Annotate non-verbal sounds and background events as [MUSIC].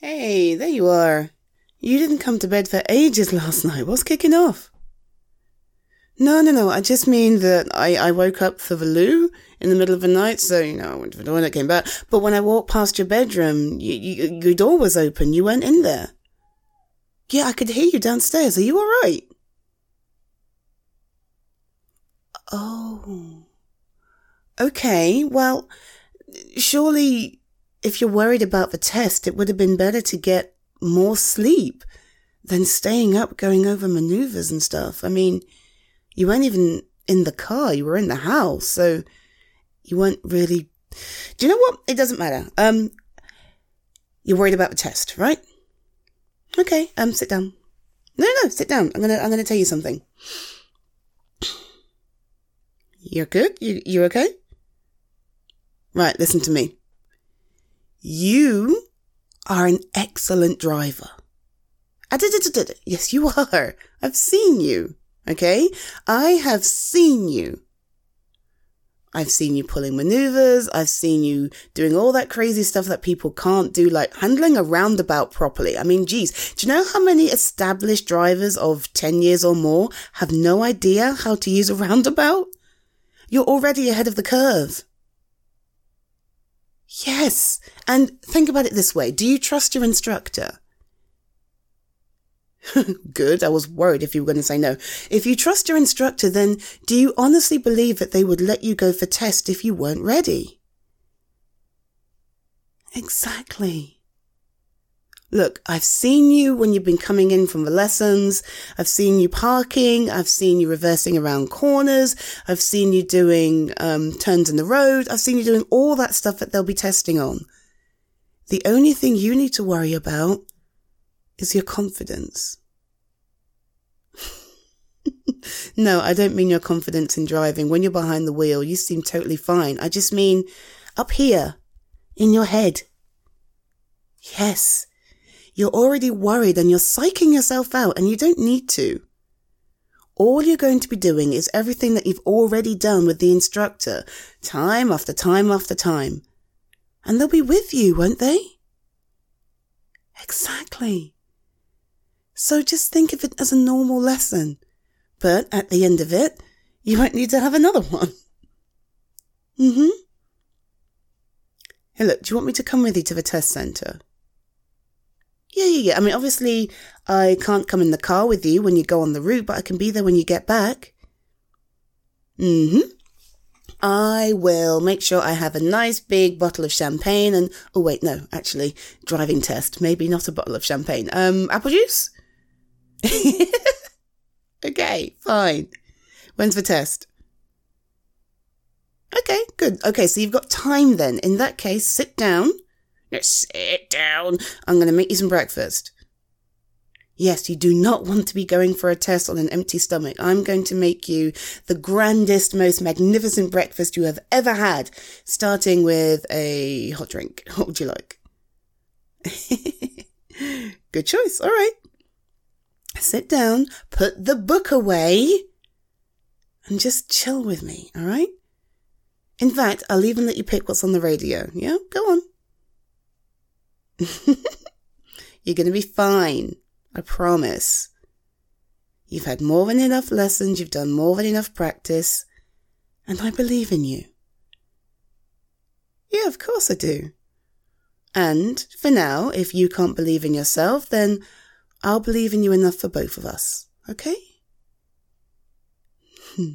Hey, there you are. You didn't come to bed for ages last night. What's kicking off? No, no, no. I just mean that I, I woke up for the loo in the middle of the night, so, you know, I went to the door and I came back. But when I walked past your bedroom, you, you, your door was open. You weren't in there. Yeah, I could hear you downstairs. Are you alright? Oh. Okay, well, surely if you're worried about the test, it would have been better to get more sleep than staying up going over maneuvers and stuff. I mean, you weren't even in the car, you were in the house, so you weren't really. Do you know what? It doesn't matter. Um, you're worried about the test, right? Okay, um, sit down. No, no, sit down. I'm gonna, I'm gonna tell you something. You're good? You, you okay? Right, listen to me. You are an excellent driver. Ah, yes, you are. I've seen you. Okay? I have seen you. I've seen you pulling maneuvers. I've seen you doing all that crazy stuff that people can't do, like handling a roundabout properly. I mean, geez, do you know how many established drivers of 10 years or more have no idea how to use a roundabout? You're already ahead of the curve. Yes. And think about it this way. Do you trust your instructor? [LAUGHS] Good. I was worried if you were going to say no. If you trust your instructor, then do you honestly believe that they would let you go for test if you weren't ready? Exactly. Look, I've seen you when you've been coming in from the lessons. I've seen you parking. I've seen you reversing around corners. I've seen you doing um, turns in the road. I've seen you doing all that stuff that they'll be testing on. The only thing you need to worry about is your confidence. [LAUGHS] no, I don't mean your confidence in driving. When you're behind the wheel, you seem totally fine. I just mean up here in your head. Yes. You're already worried and you're psyching yourself out and you don't need to. All you're going to be doing is everything that you've already done with the instructor, time after time after time. And they'll be with you, won't they? Exactly. So just think of it as a normal lesson. But at the end of it, you won't need to have another one. Mm-hmm. Hey, look, do you want me to come with you to the test centre? Yeah, yeah, yeah. I mean, obviously, I can't come in the car with you when you go on the route, but I can be there when you get back. Mm hmm. I will make sure I have a nice big bottle of champagne and, oh wait, no, actually, driving test. Maybe not a bottle of champagne. Um, apple juice? [LAUGHS] okay, fine. When's the test? Okay, good. Okay, so you've got time then. In that case, sit down now sit down. I'm going to make you some breakfast. Yes, you do not want to be going for a test on an empty stomach. I'm going to make you the grandest, most magnificent breakfast you have ever had, starting with a hot drink. [LAUGHS] What would you like? [LAUGHS] Good choice. All right. Sit down, put the book away, and just chill with me. All right. In fact, I'll even let you pick what's on the radio. Yeah, go on. [LAUGHS] You're going to be fine. I promise. You've had more than enough lessons, you've done more than enough practice, and I believe in you. Yeah, of course I do. And for now, if you can't believe in yourself, then I'll believe in you enough for both of us, okay? Hmm.